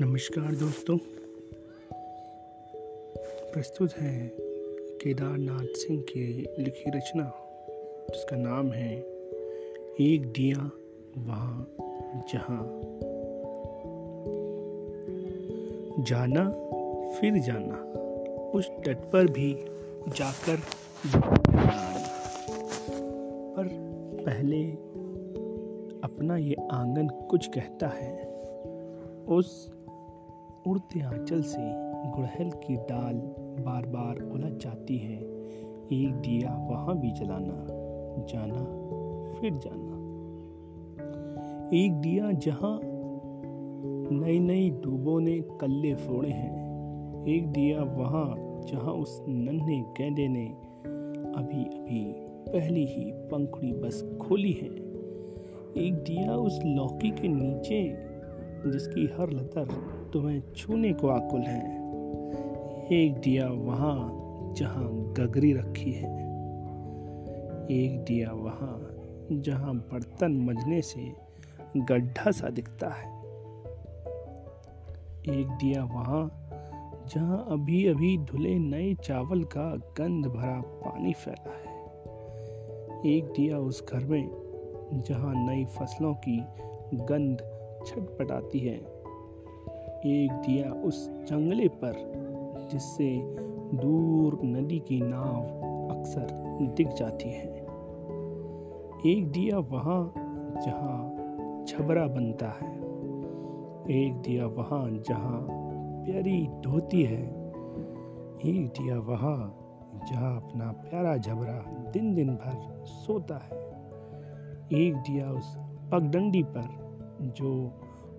नमस्कार दोस्तों। प्रस्तुत है केदारनाथ सिंह की लिखी रचना, जिसका नाम है एक दिया वहाँ जहाँ। जाना, फिर जाना, उस तट पर भी जाकर पर पहले अपना ये आँगन कुछ कहता है, उस उड़ते आंचल से गुड़हल की डाल बार बार उलझ जाती है। एक दिया वहाँ भी जलाना, जाना, फिर जाना। एक दिया जहाँ नई नई डूबों ने कल्ले फोड़े हैं। एक दिया वहाँ जहाँ उस नन्हे गेंदे ने अभी अभी पहली ही पंखुड़ी बस खोली है। एक दिया उस लौकी के नीचे जिसकी हर लतर तुम्हें छूने को आकुल है। एक दिया वहाँ जहाँ गगरी रखी है। एक दिया वहाँ जहाँ बर्तन मजने से गड्ढा सा दिखता है। एक दिया वहाँ जहाँ अभी अभी धुले नए चावल का गंध भरा पानी फैला है। एक दिया उस घर में जहाँ नई फ़सलों की गंध छटपटाती है। एक दिया उस जंगले पर, जिससे दूर नदी की नाव अक्सर दिख जाती है। एक दिया वहाँ, जहाँ छबरा बनता है। एक दिया वहाँ, जहाँ प्यारी धोती है। एक दिया वहाँ, जहाँ अपना प्यारा झबरा दिन दिन भर सोता है। एक दिया उस पगडंडी पर जो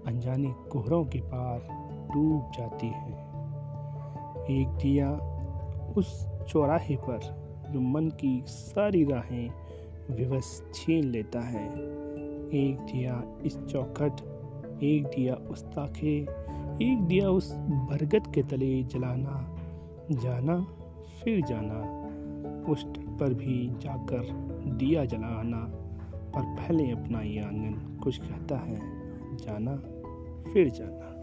अनजाने कोहरों के पार डूब जाती है। एक दिया उस चौराहे पर जो मन की सारी राहें विवश छीन लेता है। एक दिया इस चौखट, एक दिया उस ताखे, एक दिया उस बरगद के तले जलाना, जाना, फिर जाना उस पर भी जाकर दिया जलाना, पर पहले अपना ये आँगन कुछ कहता है। जाना फिर जाना।